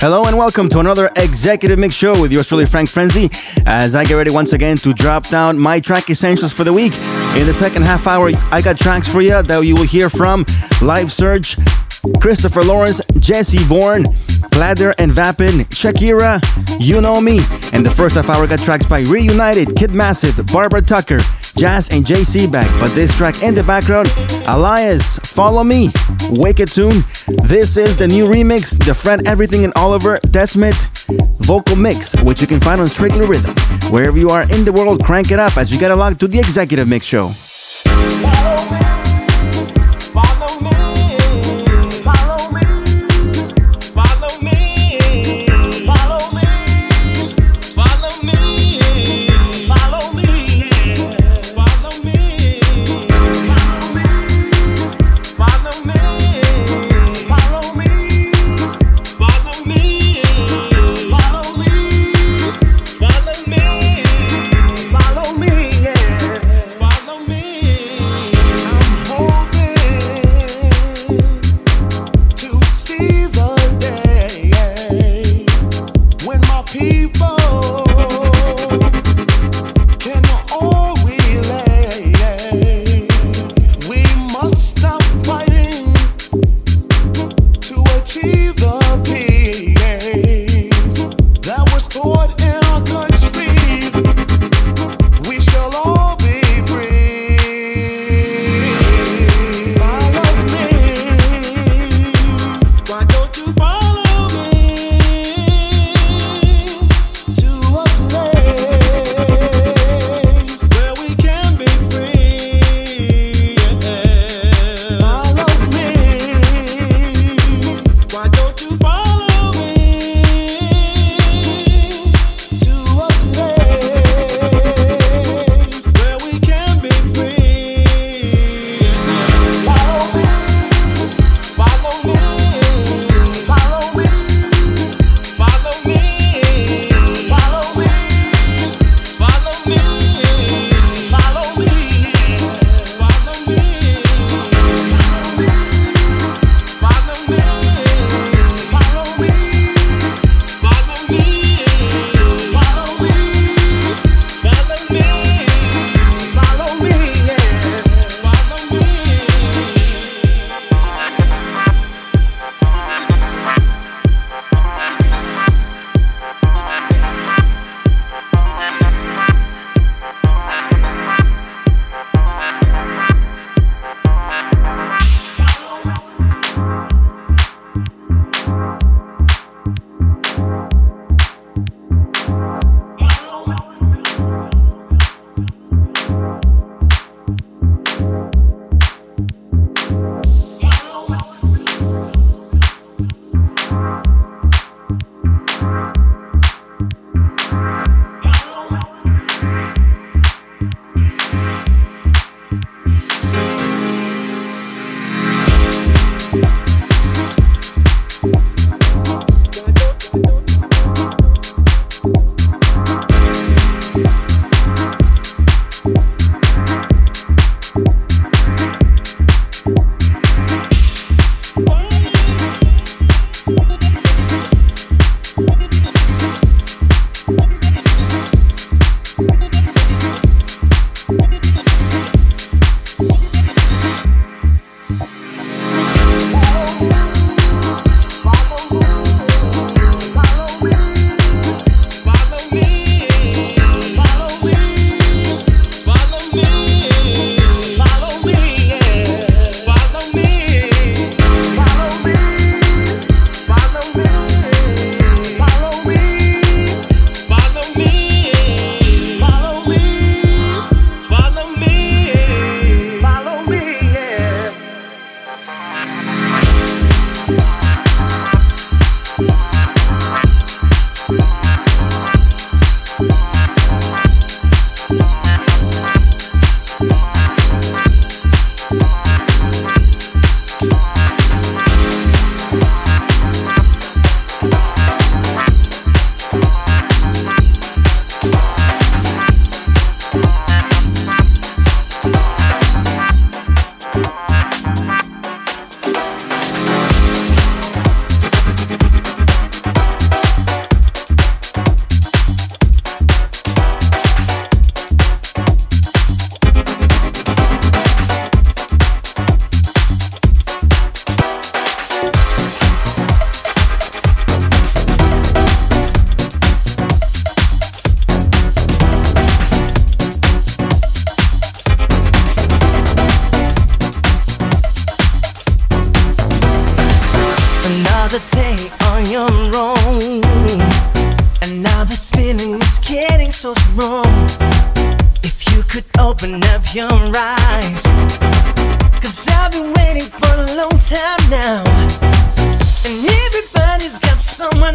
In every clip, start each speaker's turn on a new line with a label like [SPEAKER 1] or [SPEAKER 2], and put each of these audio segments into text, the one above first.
[SPEAKER 1] Hello and welcome to another Executive Mix Show with yours truly, Frank Frenzy, as I get ready once again to drop down my track essentials for the week. In the second half hour, I got tracks for you that you will hear from Live Surge, Christopher Lawrence, Jesse Vaughan, Gladder and Vapin, Shakira, You Know Me. And the first half hour got tracks by Reunited, Kid Massive, Barbara Tucker, Jazz and JC back. But this track in the background, Elias, Follow Me, Wicked Tune. This is the new remix, the Fred Everything and Oliver Desmet vocal mix, which you can find on Strictly Rhythm. Wherever you are in the world, crank it up as you get along to the Executive Mix Show.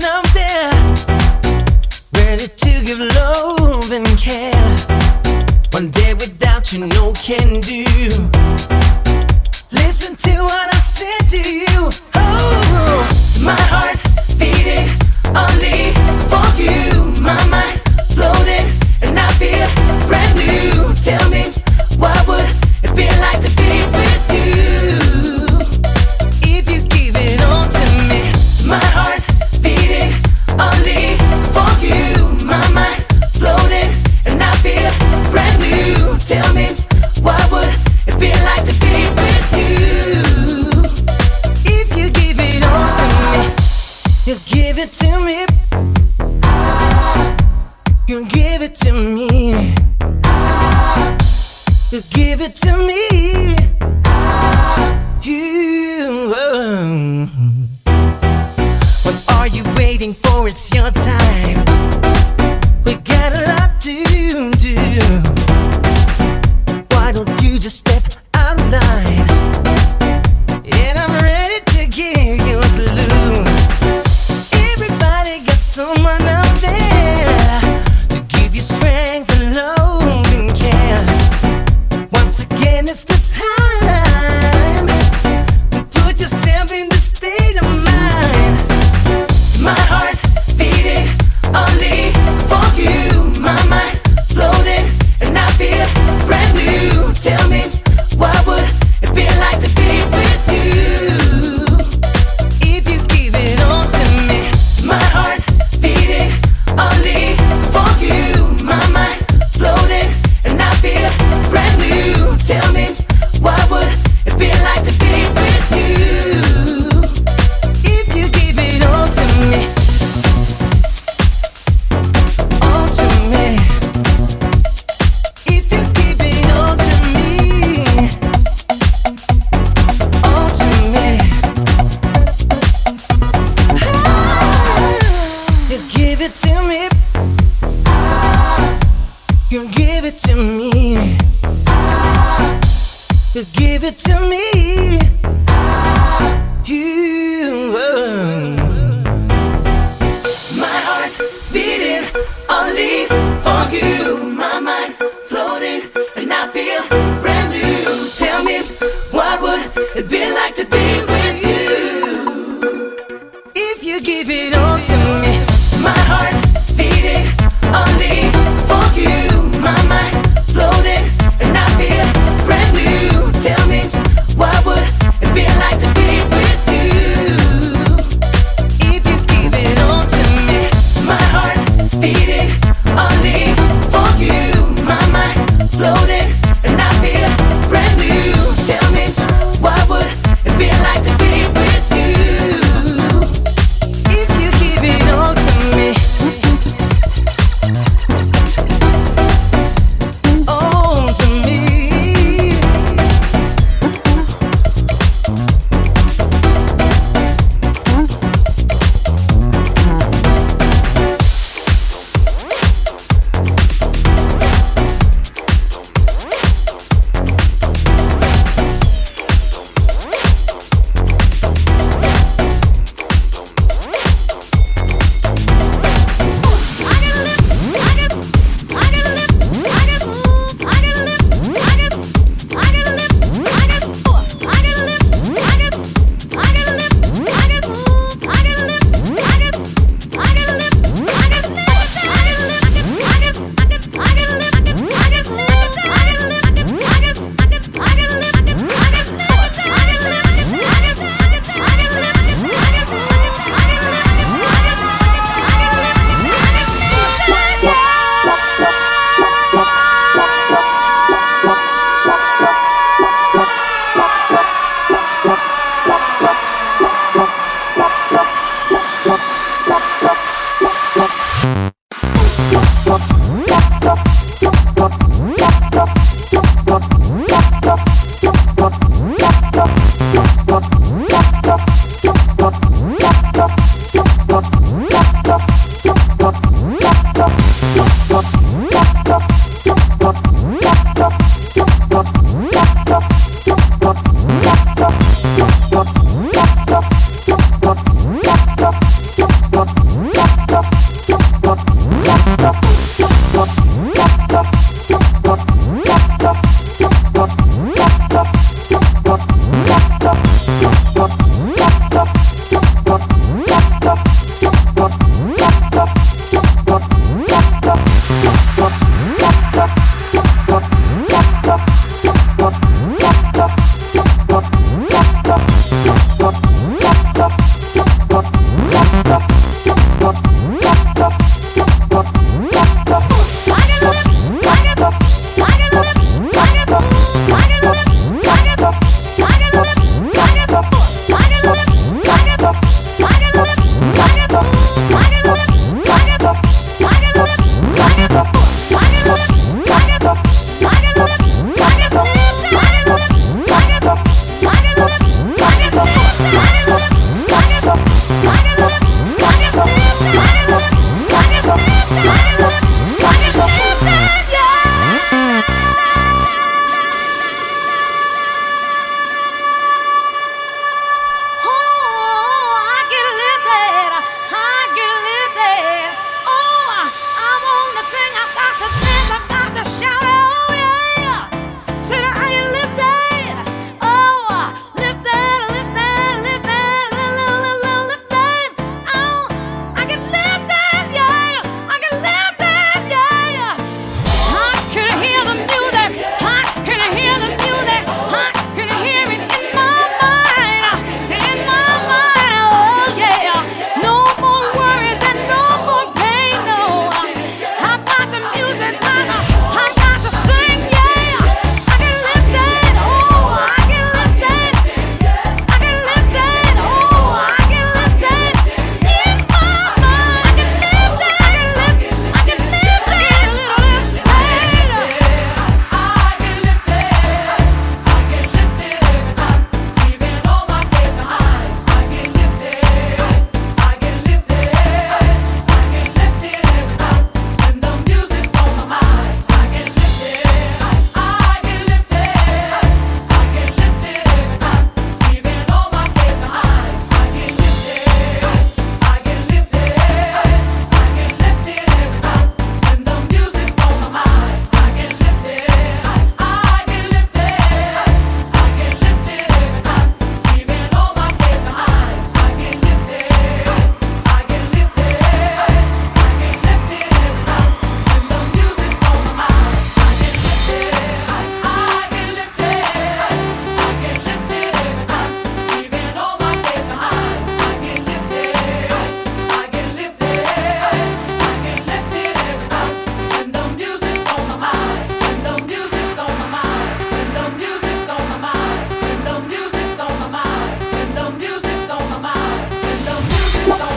[SPEAKER 2] I'm there, ready to give love and care. One day without you, no can do.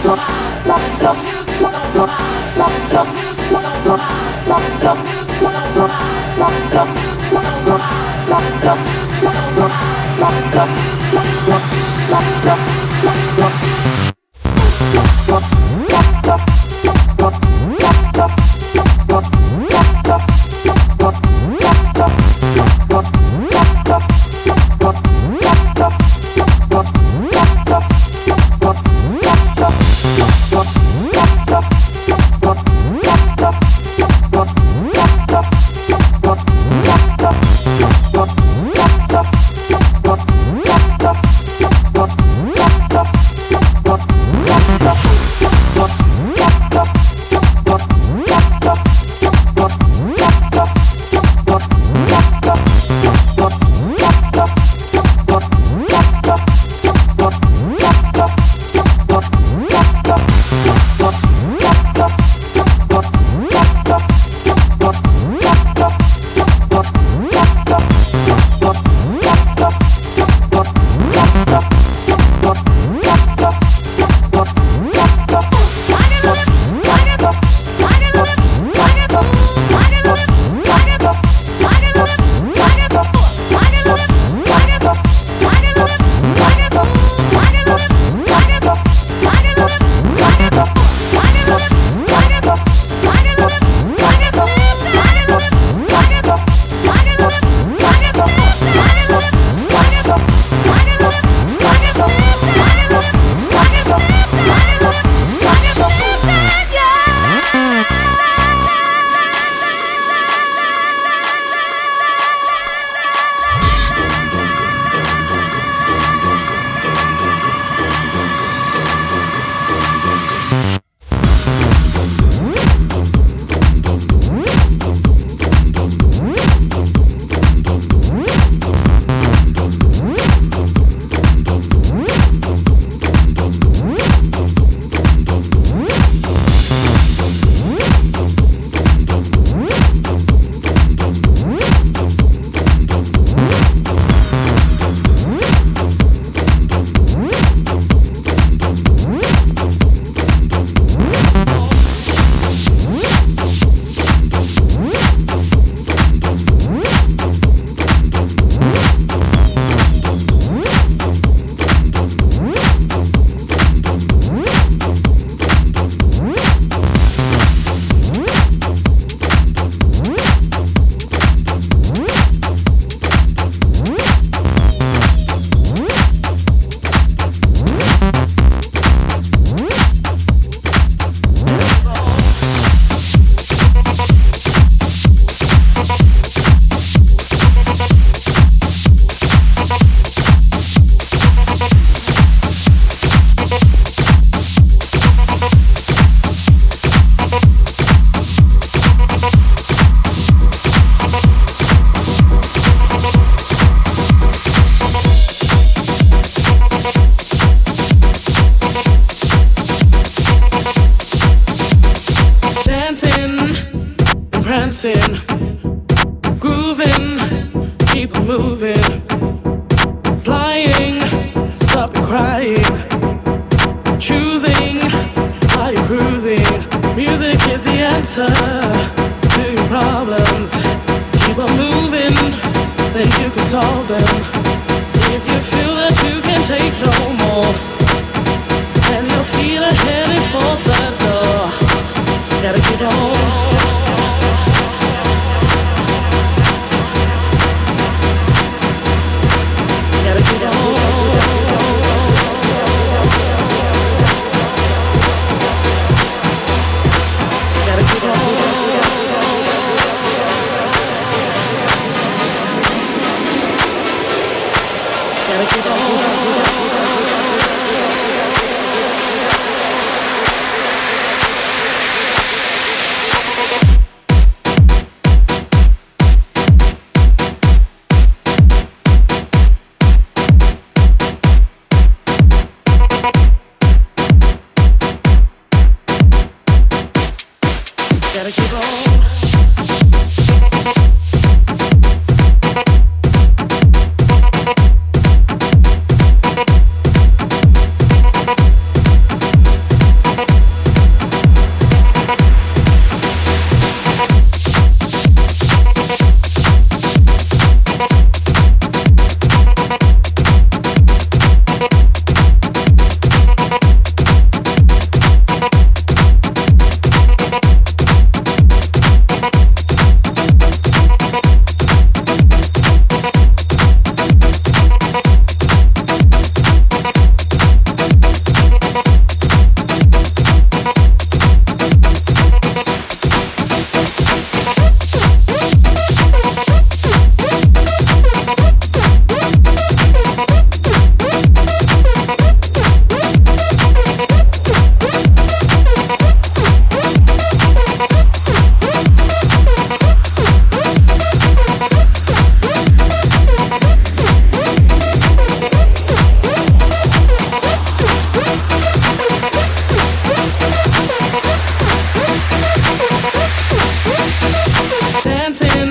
[SPEAKER 2] Lock, lock, amor.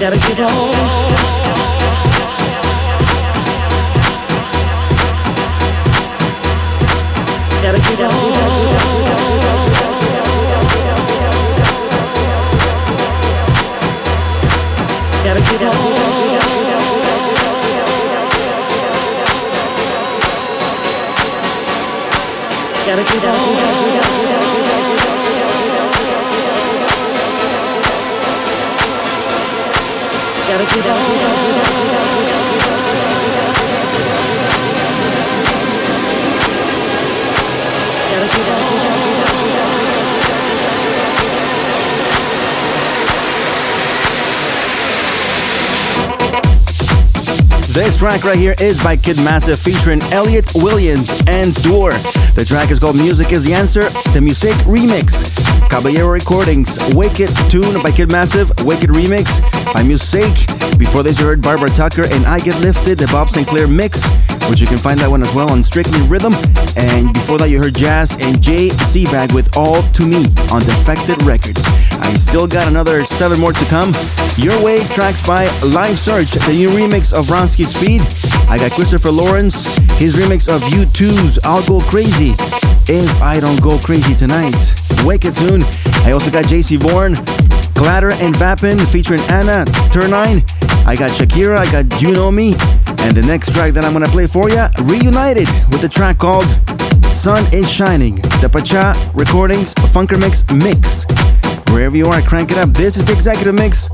[SPEAKER 2] gotta get on. Gotta get on. Gotta get on. Gotta get on.
[SPEAKER 3] This track right here is by Kid Massive featuring Elliot Williams and Dor. The track is called Music is the Answer, the Music Remix. Caballero Recordings, Wicked Tune by Kid Massive, Wicked Remix by Music. Before this, you heard Barbara Tucker and I Get Lifted, the Bob Sinclar mix, which you can find that one as well on Strictly Rhythm. And before that, you heard Jazz and Jay Sebag with All to Me on Defected Records. I still got another seven more to come. Your Way tracks by Live Search, the new remix of Ronski Speed. I got Christopher Lawrence, his remix of U2's I'll Go Crazy If I Don't Go Crazy Tonight. Wicked tune. I also got JC Vaughan, Glatter and Vapin featuring Anna Turnine. I got Shakira, I got You Know Me. And the next track that I'm gonna play for you, Reunited with the track called Sun is Shining. The Pacha Recordings Funker Mix Mix. Wherever you are, crank it up. This is the Executive Mix.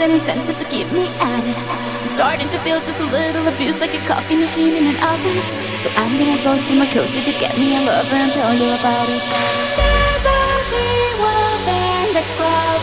[SPEAKER 4] and incentives to keep me at it. I'm starting to feel just a little abused like a coffee machine in an office. So I'm gonna go somewhere cozy to get me a lover and tell you about it. There's a she-wolf in the crowd.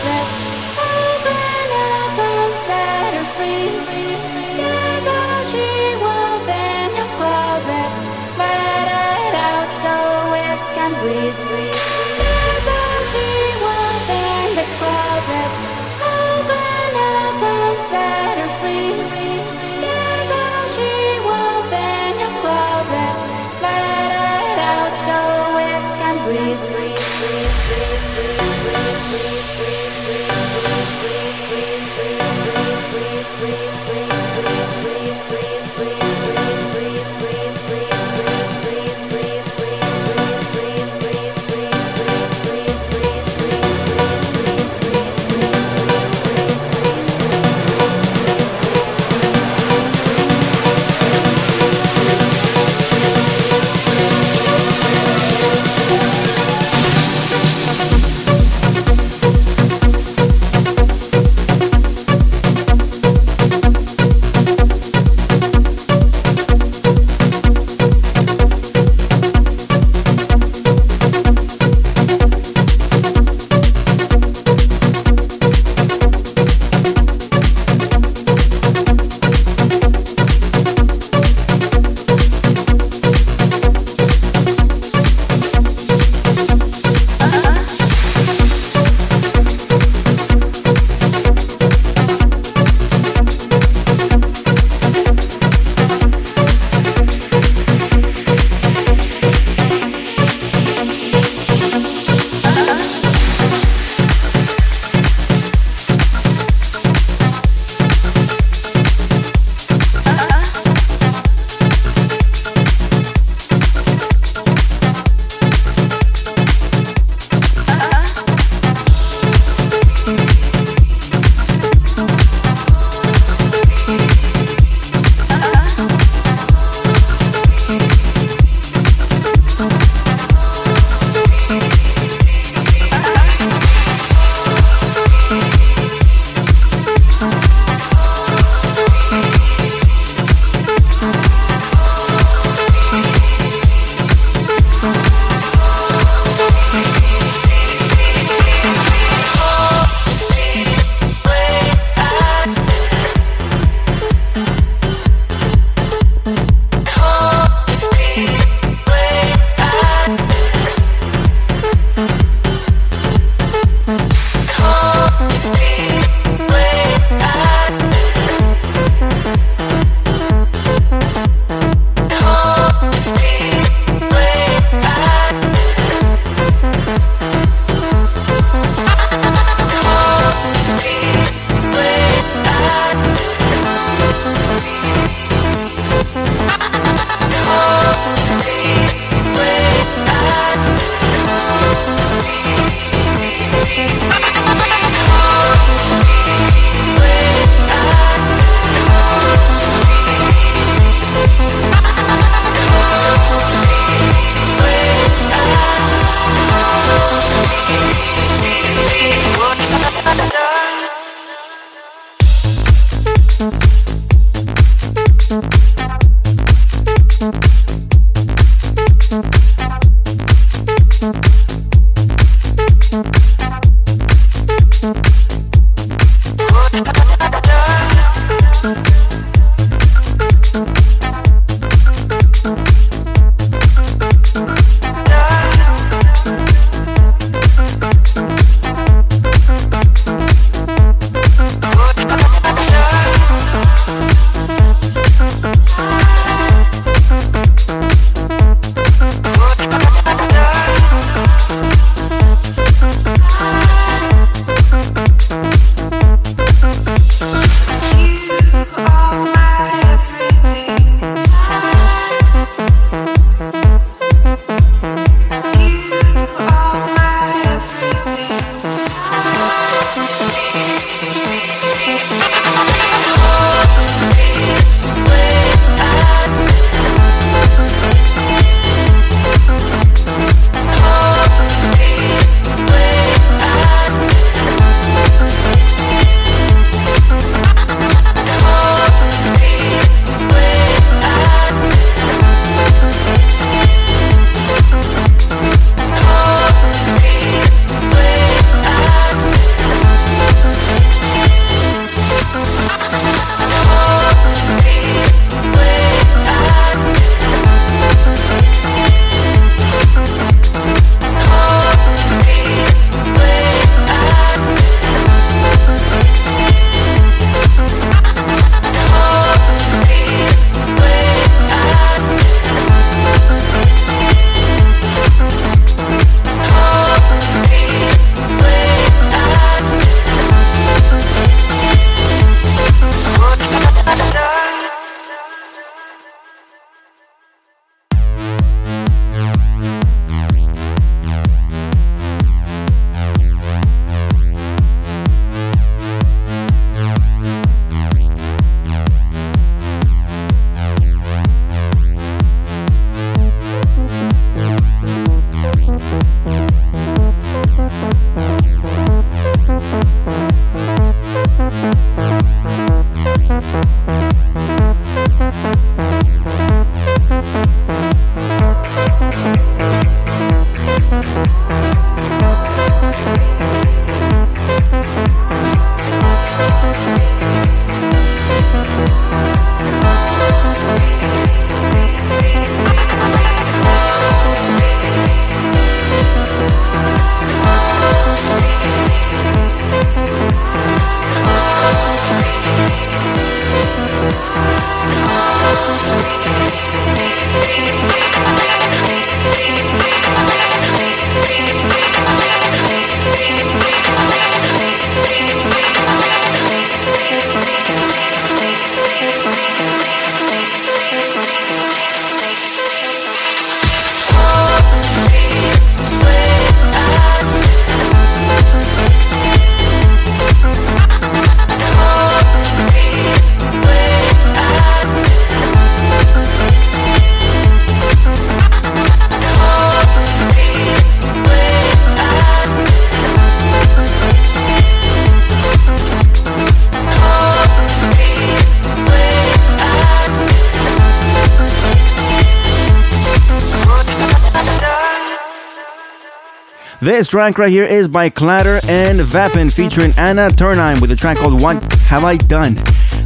[SPEAKER 3] This track right here is by Clatter and Vapin featuring Anna Turnheim with a track called What Have I Done?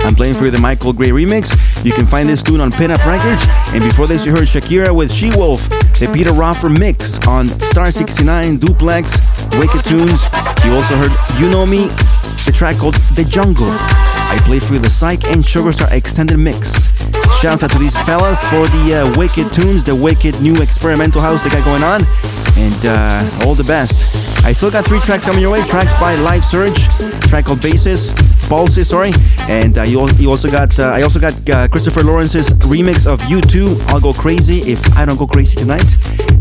[SPEAKER 3] I'm playing for you the Michael Gray remix. You can find this tune on Pinup Records. And before this, you heard Shakira with She Wolf, the Peter Rauhofer mix on Star 69, Duplex, Wicked Tunes. You also heard You Know Me, the track called The Jungle. I play for you the Psych and Sugarstar extended mix. Shouts out to these fellas for the uh, Wicked Tunes, the Wicked new experimental house they got going on. And uh, all the best. I still got three tracks coming your way. Tracks by Live Surge, track called Basis, Pulses, sorry. And uh, you, you also got uh, I also got uh, Christopher Lawrence's remix of U2. I'll go crazy if I don't go crazy tonight.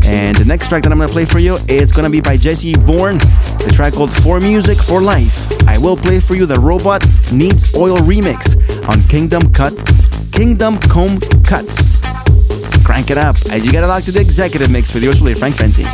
[SPEAKER 3] And the next track that I'm gonna play for you, it's gonna be by Jesse Voorn, the track called For Music for Life. I will play for you the Robot Needs Oil remix on Kingdom Cut, Kingdom Kome Cuts. Crank it up as you get locked to the executive mix with yours truly, Frank Frenzy.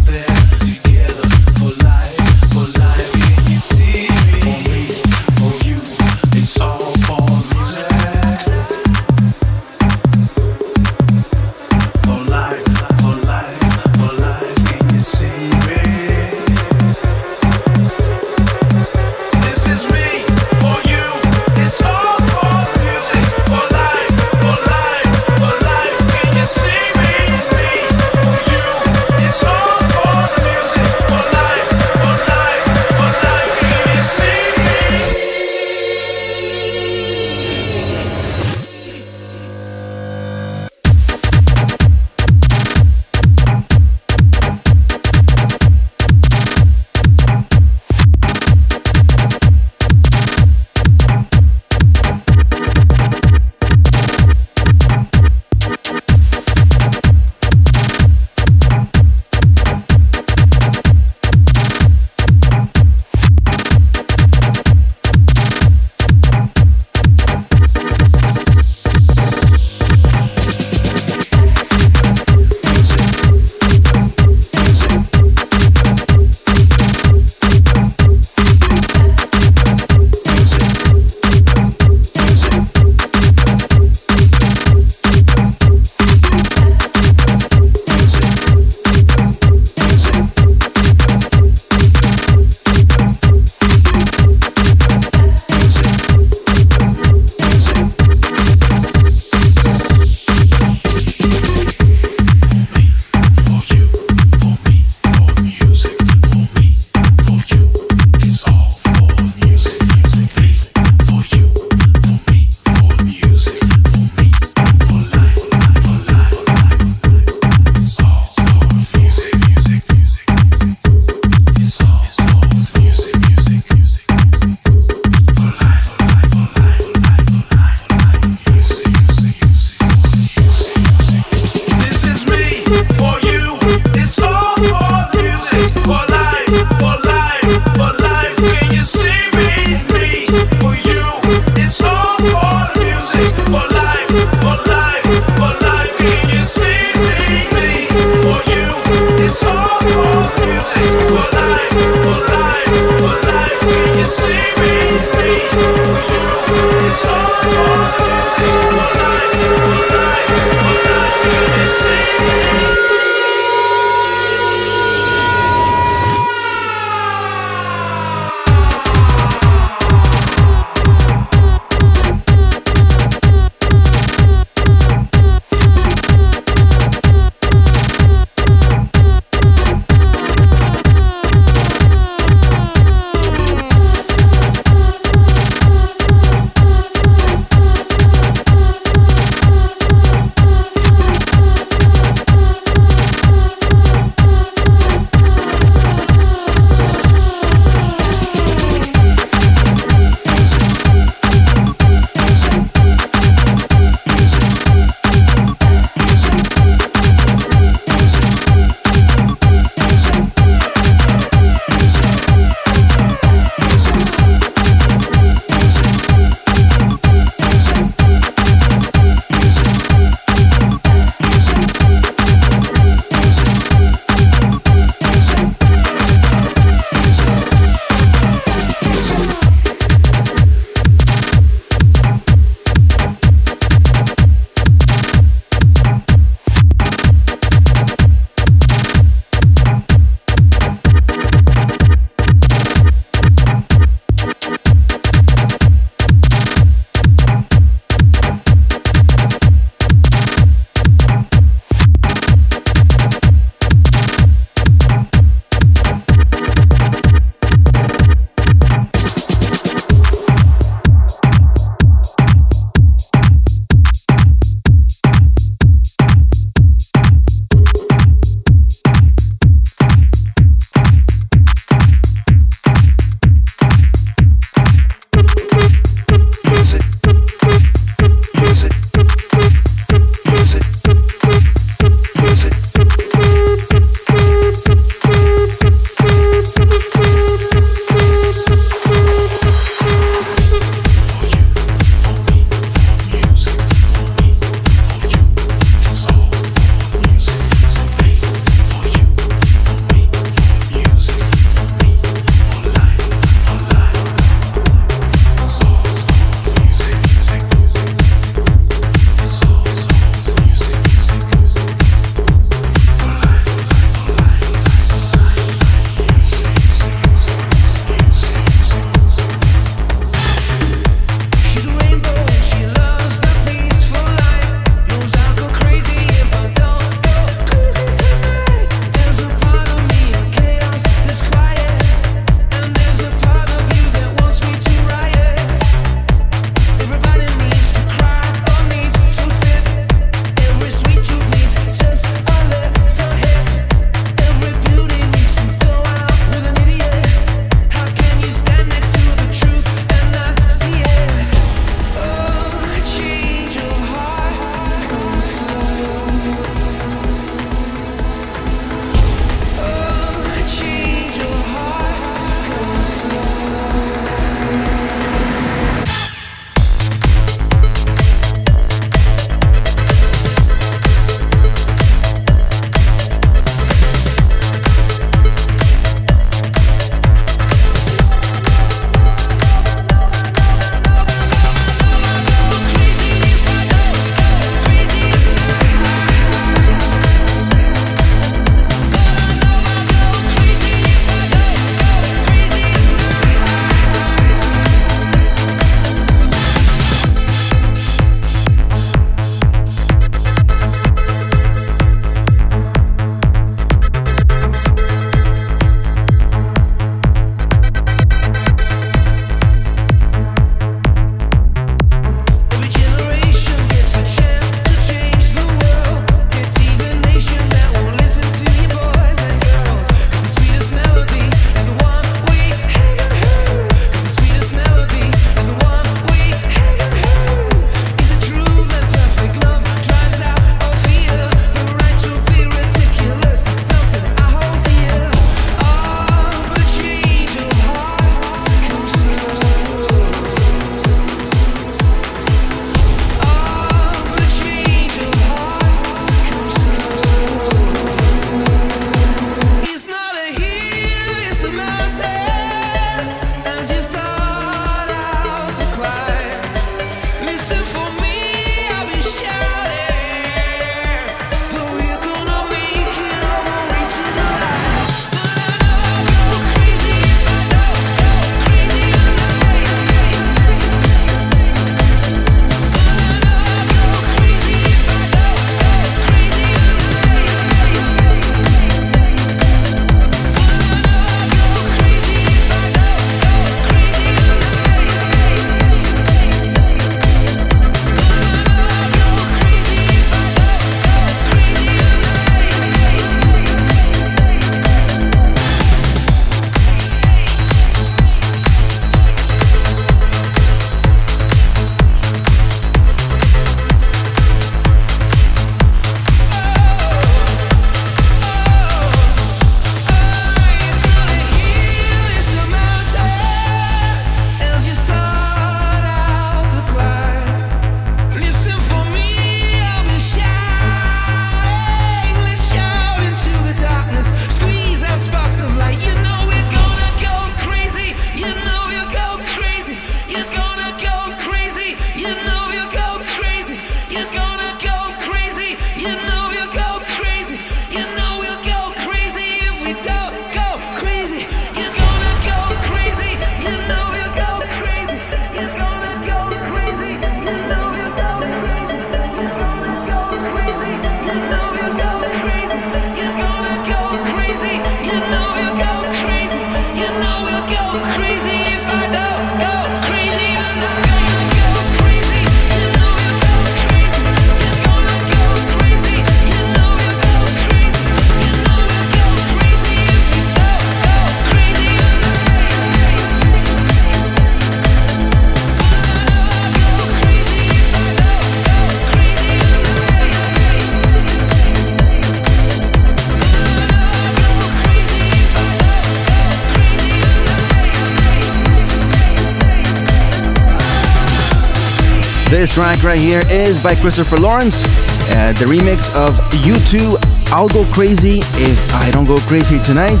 [SPEAKER 3] Track right here is by Christopher Lawrence, uh, the remix of U2 I'll Go Crazy If I Don't Go Crazy Tonight.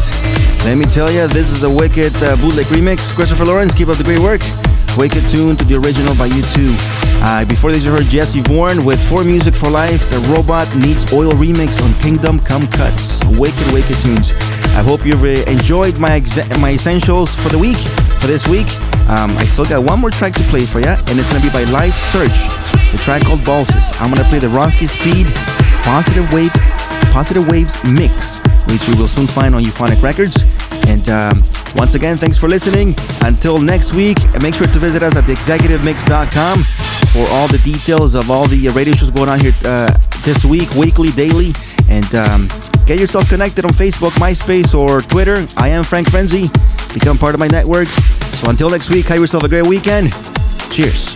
[SPEAKER 3] Let me tell you, this is a wicked uh, bootleg remix. Christopher Lawrence, keep up the great work. Wicked tune to the original by U2. Uh, before this, you heard Jesse Voorn with For Music for Life, the Robot Needs Oil remix on Kingdom Kome Cuts. Wicked, wicked tunes. I hope you've uh, enjoyed my exa- my essentials for the week, for this week. Um, I still got one more track to play for you, and it's gonna be by Life Search, the track called Balsas. I'm gonna play the Roski Speed Positive Wave Positive Waves mix, which you will soon find on Euphonic Records. And um, once again, thanks for listening. Until next week, make sure to visit us at theexecutivemix.com for all the details of all the radio shows going on here uh, this week, weekly, daily. And um, get yourself connected on Facebook, MySpace, or Twitter. I am Frank Frenzy. Become part of my network. So until next week, have yourself a great weekend. Cheers.